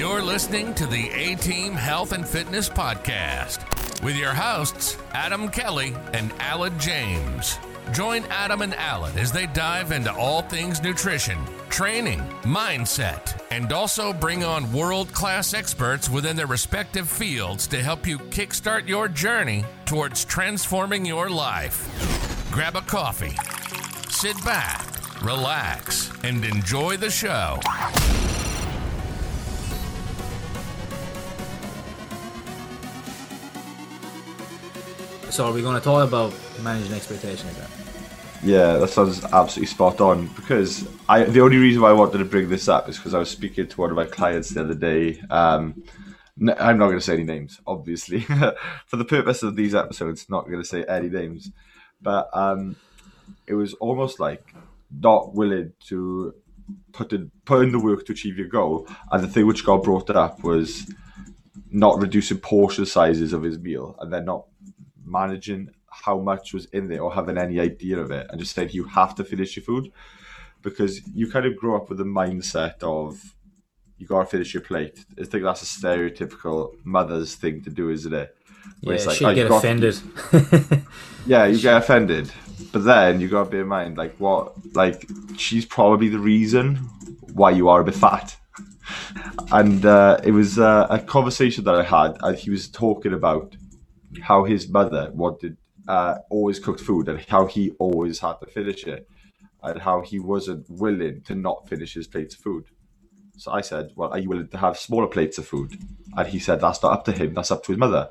You're listening to the A Team Health and Fitness Podcast with your hosts, Adam Kelly and Aled James. Join Adam and Alan as they dive into all things nutrition, training, mindset, and also bring on world class experts within their respective fields to help you kickstart your journey towards transforming your life. Grab a coffee, sit back, relax, and enjoy the show. So are we going to talk about managing expectations then? Yeah, that sounds absolutely spot on. Because I, the only reason why I wanted to bring this up is because I was speaking to one of my clients the other day. Um, n- I'm not going to say any names, obviously, for the purpose of these episodes. Not going to say any names, but um, it was almost like not willing to put in put in the work to achieve your goal. And the thing which got brought it up was not reducing portion sizes of his meal, and then not managing how much was in there or having any idea of it and just saying you have to finish your food because you kind of grow up with the mindset of you gotta finish your plate. I think that's a stereotypical mother's thing to do, isn't it? Where yeah, like, she'll oh, get offended. yeah, you get offended, but then you gotta bear in mind, like what, like she's probably the reason why you are a bit fat. and uh, it was uh, a conversation that I had, and he was talking about how his mother wanted uh, always cooked food and how he always had to finish it and how he wasn't willing to not finish his plates of food. So I said, Well, are you willing to have smaller plates of food? And he said, That's not up to him, that's up to his mother.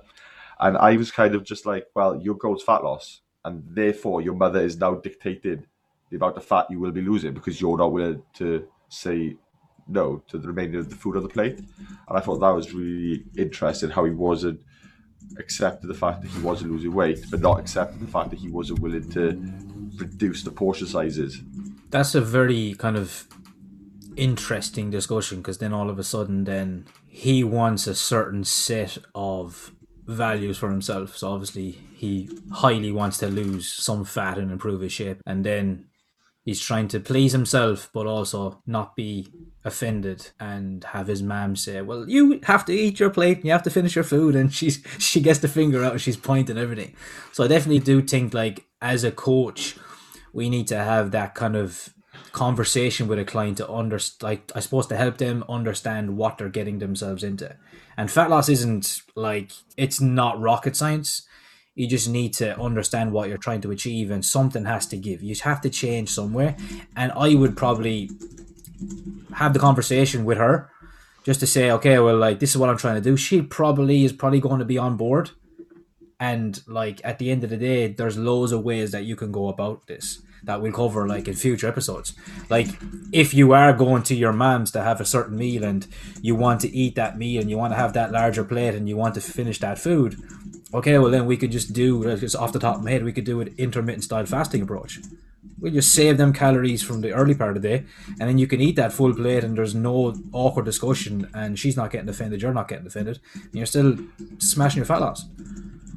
And I was kind of just like, Well, your goal's fat loss. And therefore, your mother is now dictated the amount of fat you will be losing because you're not willing to say no to the remainder of the food on the plate. And I thought that was really interesting how he wasn't accepted the fact that he wasn't losing weight, but not accepted the fact that he wasn't willing to reduce the portion sizes. That's a very kind of interesting discussion because then all of a sudden, then he wants a certain set of values for himself. So obviously, he highly wants to lose some fat and improve his shape, and then he's trying to please himself but also not be offended and have his mom say well you have to eat your plate and you have to finish your food. And she's she gets the finger out and she's pointing everything. So i definitely do think like as a coach we need to have that kind of conversation with a client to understand like i suppose to help them understand what they're getting themselves into. And fat loss isn't like it's not rocket science you just need to understand what you're trying to achieve, and something has to give. You have to change somewhere. And I would probably have the conversation with her just to say, okay, well, like this is what I'm trying to do. She probably is probably going to be on board. And like at the end of the day, there's loads of ways that you can go about this that we'll cover like in future episodes. Like if you are going to your mom's to have a certain meal and you want to eat that meal and you want to have that larger plate and you want to finish that food, okay, well then we could just do uh, just off the top of my head, we could do an intermittent style fasting approach. We just save them calories from the early part of the day, and then you can eat that full plate, and there's no awkward discussion, and she's not getting offended, you're not getting offended, and you're still smashing your fat loss.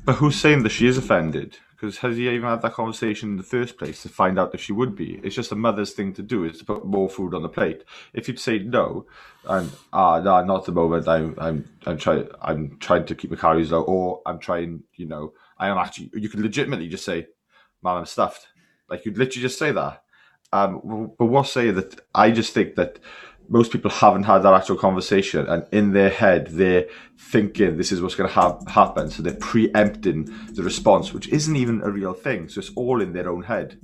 But who's saying that she is offended? Because has he even had that conversation in the first place to find out if she would be? It's just a mother's thing to do is to put more food on the plate. If you'd say no, and ah no, not the moment. I'm I'm I'm trying I'm trying to keep my calories low, or I'm trying. You know, I am actually. You could legitimately just say, "Man, I'm stuffed." Like you'd literally just say that. Um, but what say that? I just think that most people haven't had that actual conversation and in their head they're thinking this is what's going to ha- happen. So they're preempting the response which isn't even a real thing. So it's all in their own head.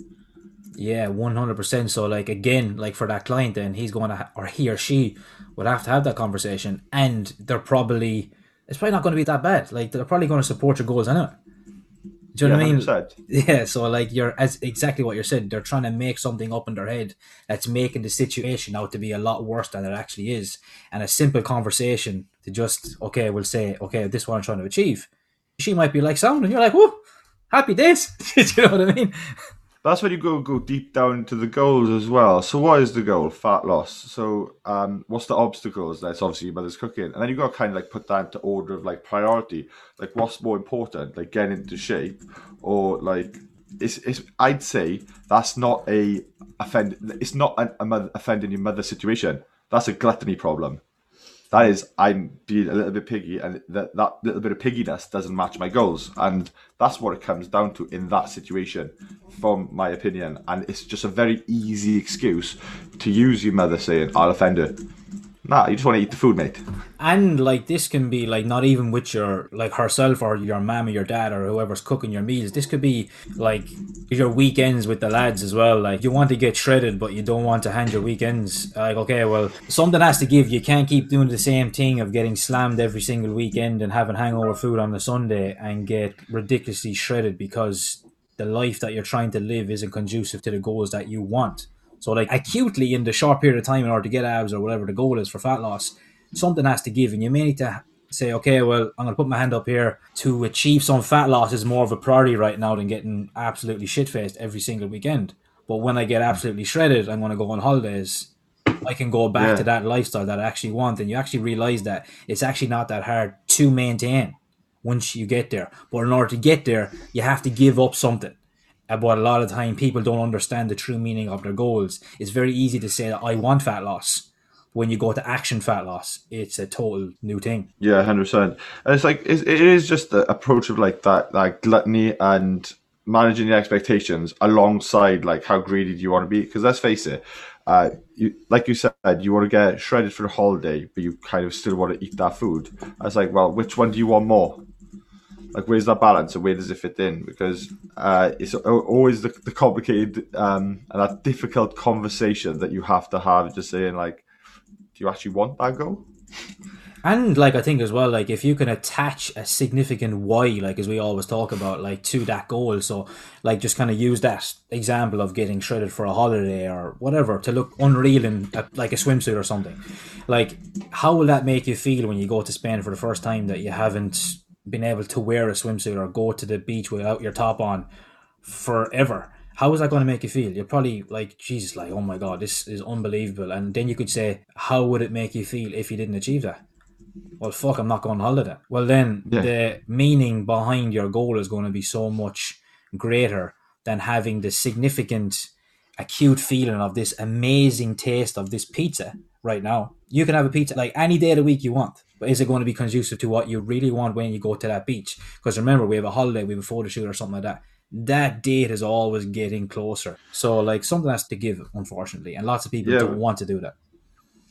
Yeah 100% so like again like for that client then he's going to ha- or he or she would have to have that conversation and they're probably it's probably not going to be that bad. Like they're probably going to support your goals anyway do you know yeah, what I mean? Yeah, so like you're as exactly what you're saying. They're trying to make something up in their head that's making the situation out to be a lot worse than it actually is. And a simple conversation to just okay, we'll say, okay, this is what I'm trying to achieve. She might be like sound, and you're like, whoa, happy days. Do you know what I mean? That's when you go go deep down to the goals as well. So what is the goal? Fat loss. So um, what's the obstacles? That's obviously your mother's cooking, and then you got to kind of like put that into order of like priority. Like what's more important, like getting into shape, or like it's, it's I'd say that's not a offend. It's not a, a mother, offending your mother situation. That's a gluttony problem. That is, I'm being a little bit piggy, and that that little bit of pigginess doesn't match my goals, and that's what it comes down to in that situation, from my opinion. And it's just a very easy excuse to use your mother saying, "I'll offend her." Nah, you just want to eat the food, mate. And like this can be like not even with your like herself or your mom or your dad or whoever's cooking your meals. This could be like your weekends with the lads as well. Like you want to get shredded, but you don't want to hand your weekends. Like okay, well something has to give. You can't keep doing the same thing of getting slammed every single weekend and having hangover food on the Sunday and get ridiculously shredded because the life that you're trying to live isn't conducive to the goals that you want. So like acutely in the short period of time in order to get abs or whatever the goal is for fat loss, something has to give, and you may need to say, okay, well, I'm going to put my hand up here to achieve some fat loss is more of a priority right now than getting absolutely shit faced every single weekend. But when I get absolutely shredded, I'm going to go on holidays. I can go back Yeah. to that lifestyle that I actually want, and you actually realize that it's actually not that hard to maintain once you get there. But in order to get there, you have to give up something. But a lot of time, people don't understand the true meaning of their goals. It's very easy to say that I want fat loss. When you go to action fat loss, it's a total new thing. Yeah, hundred percent. And it's like it is just the approach of like that, like gluttony and managing the expectations alongside like how greedy do you want to be? Because let's face it, uh, you like you said, you want to get shredded for the holiday, but you kind of still want to eat that food. I was like, well, which one do you want more? Like, where's that balance, and where does it fit in? Because uh, it's always the, the complicated um, and that difficult conversation that you have to have, just saying like, do you actually want that goal? And like I think as well, like if you can attach a significant why, like as we always talk about, like to that goal. So like just kind of use that example of getting shredded for a holiday or whatever to look unreal in a, like a swimsuit or something. Like how will that make you feel when you go to Spain for the first time that you haven't been able to wear a swimsuit or go to the beach without your top on forever? How is that going to make you feel? You're probably like, Jesus, like, oh my God, this is unbelievable. And then you could say, how would it make you feel if you didn't achieve that? well, fuck, I'm not going on holiday. Well, then Yeah. the meaning behind your goal is going to be so much greater than having the significant acute feeling of this amazing taste of this pizza right now. You can have a pizza like any day of the week you want, but is it going to be conducive to what you really want when you go to that beach? Because remember, we have a holiday, we have a photo shoot or something like that. That date is always getting closer. So, like, something has to give, unfortunately, and lots of people Yeah. don't want to do that.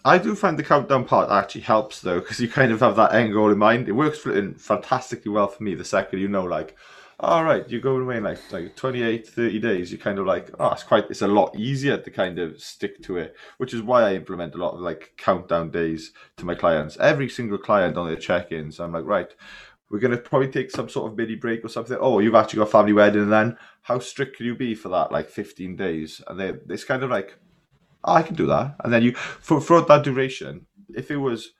I do find the countdown part actually helps though, because you kind of have that end goal in mind. It works in fantastically well for me. The second you know, like, all right, you're going away in like like 28, 30 days. you're kind of like, oh, it's quite. It's a lot easier to kind of stick to it, which is why I implement a lot of like countdown days to my clients. Every single client on their check-ins, I'm like, right, we're gonna probably take some sort of mini break or something. Oh, you've actually got family wedding, then how strict can you be for that? Like 15 days, and they it's kind of like. Oh, I can do that. And then you, for, throughout that duration, if it was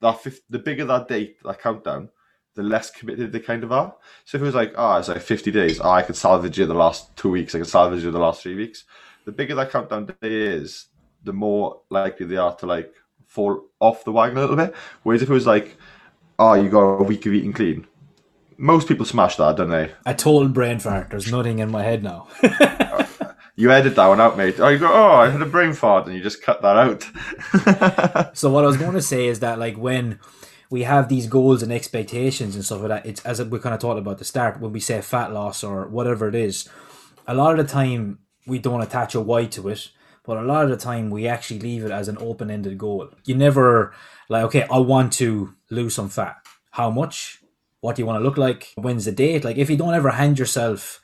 that fifth, the bigger that date, that countdown, the less committed they kind of are. So if it was like, oh, it's like 50 days, oh, I could salvage you the last two weeks, I could salvage you the last three weeks. The bigger that countdown day is, the more likely they are to like fall off the wagon a little bit. Whereas if it was like, oh, you got a week of eating clean, most people smash that, don't they? A total brain fart. There's nothing in my head now. You edit that one out, mate. Oh, you go, oh, I had a brain fart, and you just cut that out. So what I was going to say is that like when we have these goals and expectations and stuff like that, it's as we kind of talked about the start when we say fat loss or whatever it is. A lot of the time we don't attach a why to it, but a lot of the time we actually leave it as an open-ended goal. You never like, okay, I want to lose some fat. How much? What do you want to look like? When's the date? Like if you don't ever hand yourself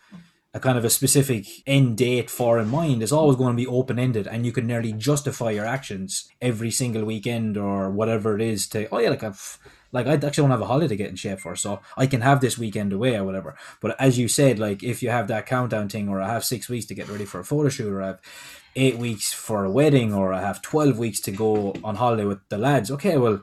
a kind of a specific end date for in mind, is always going to be open ended, and you can nearly justify your actions every single weekend or whatever it is. To oh yeah, like I've like I actually don't have a holiday to get in shape for, so I can have this weekend away or whatever. But as you said, like if you have that countdown thing, or I have six weeks to get ready for a photo shoot, or I have eight weeks for a wedding, or I have twelve weeks to go on holiday with the lads. Okay, well,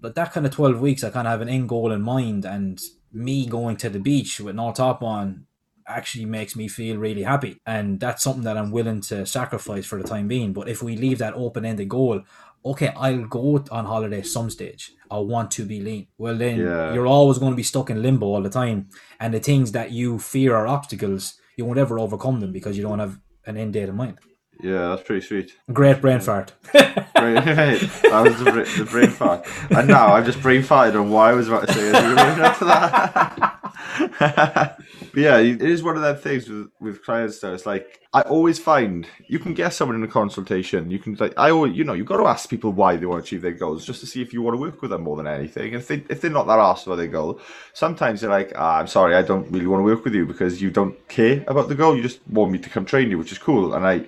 but that kind of twelve weeks, I kind of have an end goal in mind, and me going to the beach with no top on actually makes me feel really happy. And that's something that I'm willing to sacrifice for the time being. But if we leave that open ended goal, okay, I'll go on holiday some stage. I want to be lean. Well, then Yeah. you're always going to be stuck in limbo all the time. And the things that you fear are obstacles, you won't ever overcome them because you don't have an end date in mind. Yeah, that's pretty sweet. Great brain fart. Great. that was the, the brain fart. And now I've just brain farted on why I was about to say. as we were leading up to that. yeah, it is one of them things with, with clients though. It's like, I always find you can get someone in a consultation. You can, like, I always, you know, you've got to ask people why they want to achieve their goals just to see if you want to work with them more than anything. If, they, if they're not that asked for their goal, sometimes they're like, ah, I'm sorry, I don't really want to work with you because you don't care about the goal. You just want me to come train you, which is cool. And I,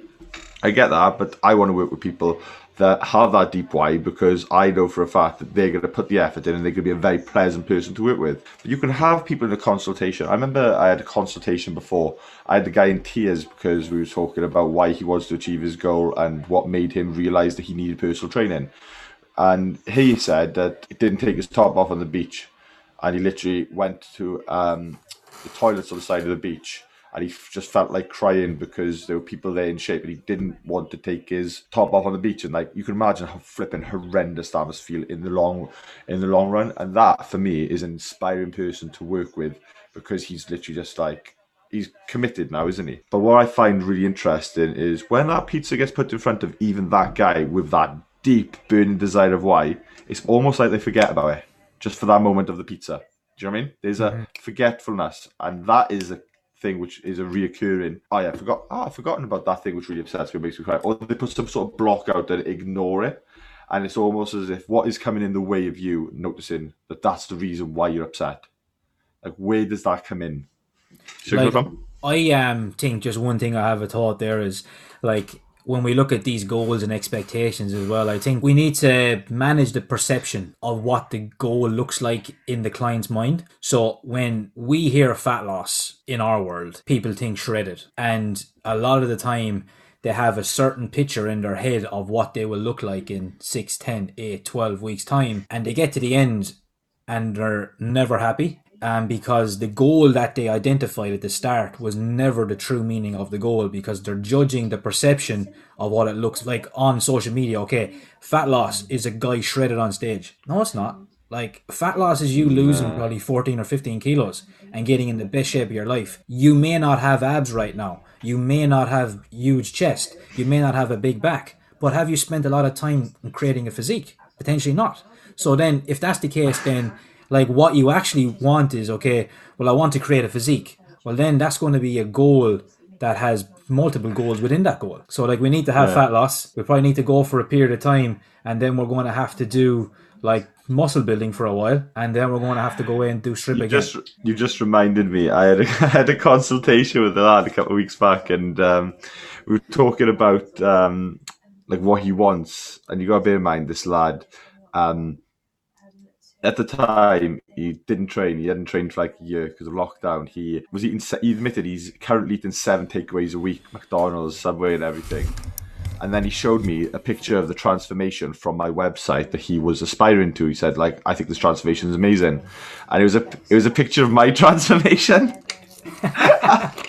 I get that, but I want to work with people that have that deep why because I know for a fact that they're going to put the effort in and they're going to be a very pleasant person to work with. But you can have people in a consultation. I remember I had a consultation before. I had the guy in tears because we were talking about why he wants to achieve his goal and what made him realize that he needed personal training. And he said that he didn't take his top off on the beach and he literally went to um, the toilets on the side of the beach and he just felt like crying because there were people there in shape and he didn't want to take his top off on the beach. And like you can imagine how flipping horrendous that must feel in the long in the long run. And that for me is an inspiring person to work with because he's literally just like he's committed now isn't he? But what i find really interesting is when that pizza gets put in front of even that guy with that deep burning desire of why it's almost like they forget about it just for that moment of the pizza. Do you know what I mean? There's a mm-hmm. forgetfulness, and that is a thing which is a reoccurring. Oh yeah, I forgot. Oh, I've forgotten about that thing which really upsets me, makes me cry. Or they put some sort of block out and ignore it, and it's almost as if what is coming in the way of you noticing that that's the reason why you're upset. Like, where does that come in? Should I Like. I um think just one thing I have a thought there is like when we look at these goals and expectations as well, I think we need to manage the perception of what the goal looks like in the client's mind. So when we hear fat loss in our world, people think shredded. And a lot of the time they have a certain picture in their head of what they will look like in 6, 10, 8, 12 weeks time. And they get to the end and they're never happy. Um, because the goal that they identified at the start was never the true meaning of the goal because they're judging the perception of what it looks like on social media. Okay, fat loss is a guy shredded on stage. No, it's not. Like, fat loss is you losing probably 14 or 15 kilos and getting in the best shape of your life. You may not have abs right now. You may not have huge chest. You may not have a big back. But have you spent a lot of time creating a physique? Potentially not. So then, if that's the case, then like what you actually want is okay. Well, I want to create a physique. Well, then that's going to be a goal that has multiple goals within that goal. So like we need to have fat loss. We probably need to go for a period of time, and then we're going to have to do like muscle building for a while, and then we're going to have to go in and do strip You again. just you just reminded me. I had a, I had a consultation with a lad a couple of weeks back, and um, we were talking about um, like what he wants. And you got to bear in mind this lad. Um, at the time, he didn't train. He hadn't trained for like a year because of lockdown. He was eating. He admitted he's currently eating seven takeaways a week, McDonald's, Subway, and everything. And then he showed me a picture of the transformation from my website that he was aspiring to. He said, like, I think this transformation is amazing. And it was a it was a picture of my transformation.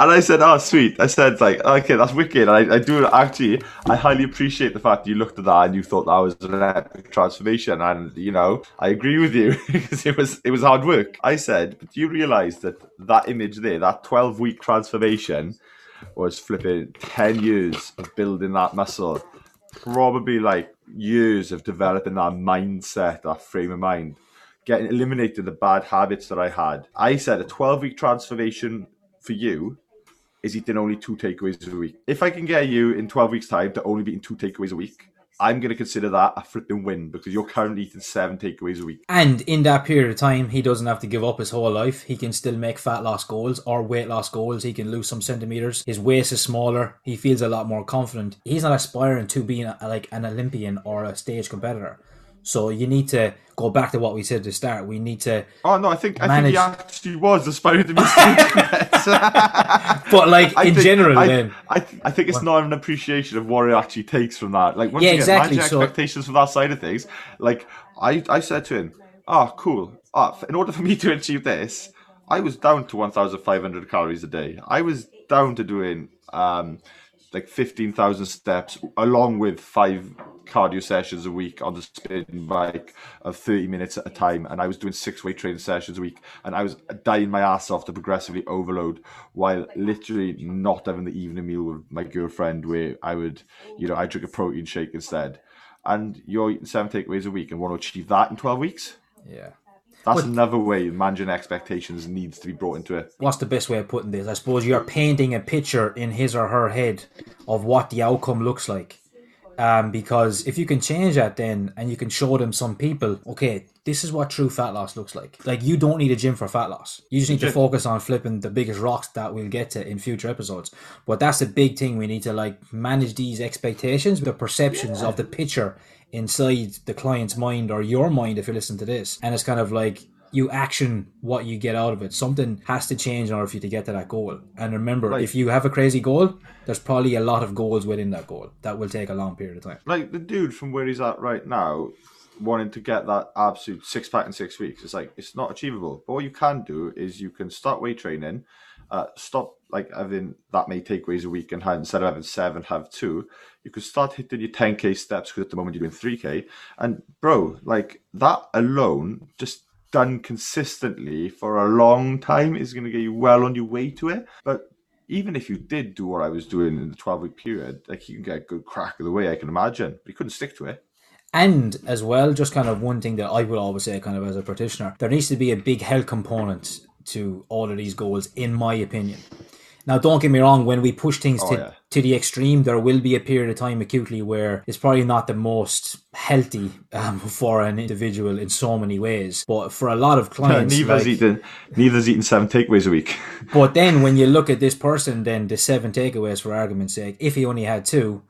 And I said, "Oh, sweet." I said, "Like, okay, that's wicked." And I, I do actually, I highly appreciate the fact that you looked at that and you thought that was an epic transformation. And you know, I agree with you because it was it was hard work. I said, "But do you realise that that image there, that twelve week transformation, was flipping ten years of building that muscle, probably like years of developing that mindset, that frame of mind." Getting eliminating the bad habits that I had. I said a 12 week transformation for you is eating only two takeaways a week. If I can get you in 12 weeks' time to only be eating two takeaways a week, I'm going to consider that a flipping win because you're currently eating seven takeaways a week. And in that period of time, he doesn't have to give up his whole life. He can still make fat loss goals or weight loss goals. He can lose some centimeters. His waist is smaller. He feels a lot more confident. He's not aspiring to being like an Olympian or a stage competitor. So you need to go back to what we said at the start. We need to, Oh no, I think I think he actually was aspiring to be stage but like I in think- general, I, then I, th- I think it's not an appreciation of what it actually takes from that. Like, once Yeah, again, exactly, managing so- expectations from that side of things. Like, I, I said to him, "Ah, cool. Ah, f- in order for me to achieve this, I was down to 1,500 calories a day. I was down to doing um, like fifteen thousand steps, along with five cardio sessions a week on the spin bike of thirty minutes at a time, and I was doing six weight training sessions a week, and I was dying my ass off to progressively overload while literally not having the evening meal with my girlfriend, where I would, you know, I drink a protein shake instead. And you're eating seven takeaways a week and want to achieve that in twelve weeks. Yeah. That's another way managing expectations needs to be brought into it. What's the best way of putting this? I suppose you're painting a picture in his or her head of what the outcome looks like. Um, because if you can change that then and you can show them some people, okay, this is what true fat loss looks like. Like you don't need a gym for fat loss. You just need to focus on flipping the biggest rocks that we'll get to in future episodes. But that's a big thing. We need to like manage these expectations, the perceptions of the picture inside the client's mind or your mind if you listen to this. And it's kind of like you action what you get out of it. Something has to change in order for you to get to that goal. And remember, if you have a crazy goal, there's probably a lot of goals within that goal that will take a long period of time. Like the dude from where he's at right now, wanting to get that absolute six pack in six weeks, it's like it's not achievable. But what you can do is you can start weight training, uh, stop like having that many takeaways a week and have, instead of having seven, have two. You could start hitting your 10k steps because at the moment you're doing 3k. And bro, like that alone, just done consistently for a long time is going to get you well on your way to it. But even if you did do what I was doing in the 12 week period, like you can get a good crack of the way, I can imagine. But you couldn't stick to it. And as well, just kind of one thing that I will always say, kind of as a practitioner, there needs to be a big health component to all of these goals, in my opinion. Now, don't get me wrong, when we push things Oh, to, yeah. to the extreme, there will be a period of time acutely where it's probably not the most healthy um, for an individual in so many ways. But for a lot of clients, neither's like- eating, neither's eating seven takeaways a week. but then when you look at this person, then the seven takeaways, for argument's sake, if he only had two,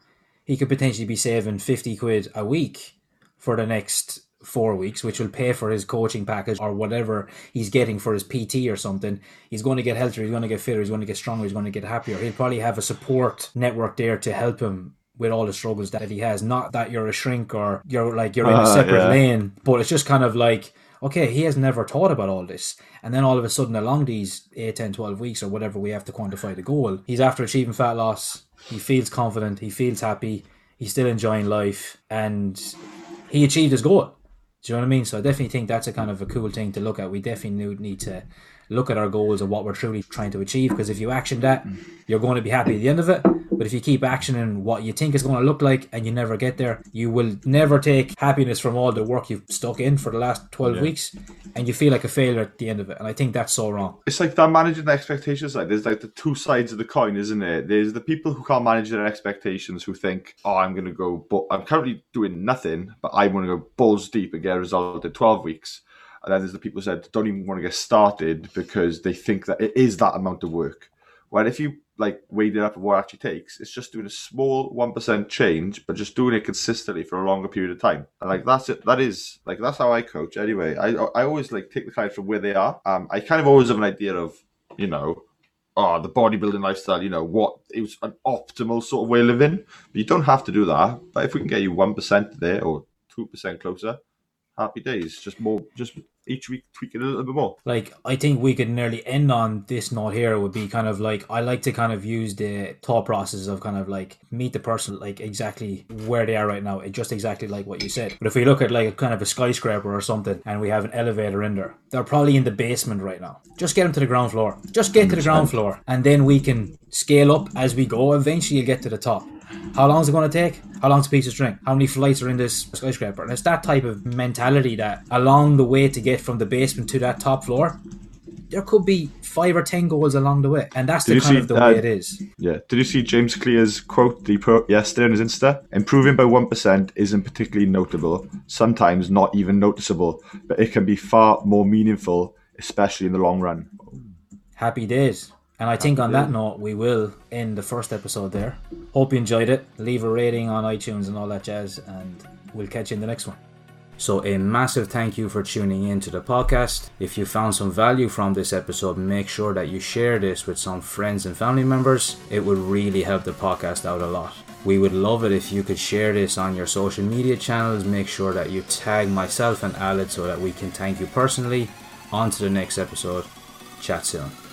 he could potentially be saving 50 quid a week for the next four weeks, which will pay for his coaching package or whatever he's getting for his PT or something. He's going to get healthier, he's going to get fitter, he's going to get stronger, he's going to get happier. He'll probably have a support network there to help him with all the struggles that he has. Not that you're a shrink or you're like you're in a Uh, separate yeah. lane, but it's just kind of like okay, he has never thought about all this. And then all of a sudden, along these 8, 10, 12 weeks or whatever we have to quantify the goal, he's after achieving fat loss. He feels confident, he feels happy, he's still enjoying life, and he achieved his goal. Do you know what I mean? So I definitely think that's a kind of a cool thing to look at. We definitely need- need to look at our goals and what we're truly trying to achieve because if you action that, mm. you're going to be happy at the end of it. But if you keep actioning what you think is going to look like and you never get there, you will never take happiness from all the work you've stuck in for the last 12 weeks and you feel like a failure at the end of it. And I think that's so wrong. It's like that managing the expectations. Like there's like the two sides of the coin, isn't it? There's the people who can't manage their expectations who think, "Oh, I'm going to go, but I'm currently doing nothing, but I want to go balls deep and get a result in 12 weeks." And then there's the people who said don't even want to get started because they think that it is that amount of work. Well, if you like weighed up of what actually takes, it's just doing a small one percent change, but just doing it consistently for a longer period of time. And like that's it. That is like that's how I coach anyway. I I always like take the client from where they are. Um, I kind of always have an idea of you know, oh, the bodybuilding lifestyle. You know what it was an optimal sort of way of living. But you don't have to do that. But if we can get you one percent there or two percent closer, happy days. Just more, just each week tweak it a little bit more. like I think we could nearly end on this note here would be kind of like I like to kind of use the thought process of kind of like meet the person like exactly where they are right now, just exactly like what you said. But if we look at like a kind of a skyscraper or something and we have an elevator in there, they're probably in the basement right now. Just get them to the ground floor. Just get to the ground floor and then we can scale up as we go. Eventually you'll get to the top. How long is it going to take? How long's a piece of string? How many flights are in this skyscraper? And it's that type of mentality that along the way to get from the basement to that top floor, there could be five or ten goals along the way. And that's Did the kind see of the that- way it is. Yeah. Did you see James Clear's quote that he put yesterday on his Insta? Improving by 1% isn't particularly notable, sometimes not even noticeable, but it can be far more meaningful, especially in the long run. Happy days. And I think on that note, we will end the first episode there. Hope you enjoyed it. Leave a rating on iTunes and all that jazz, and we'll catch you in the next one. So, a massive thank you for tuning in to the podcast. If you found some value from this episode, make sure that you share this with some friends and family members. It would really help the podcast out a lot. We would love it if you could share this on your social media channels. Make sure that you tag myself and Aled so that we can thank you personally. On to the next episode. Chat soon.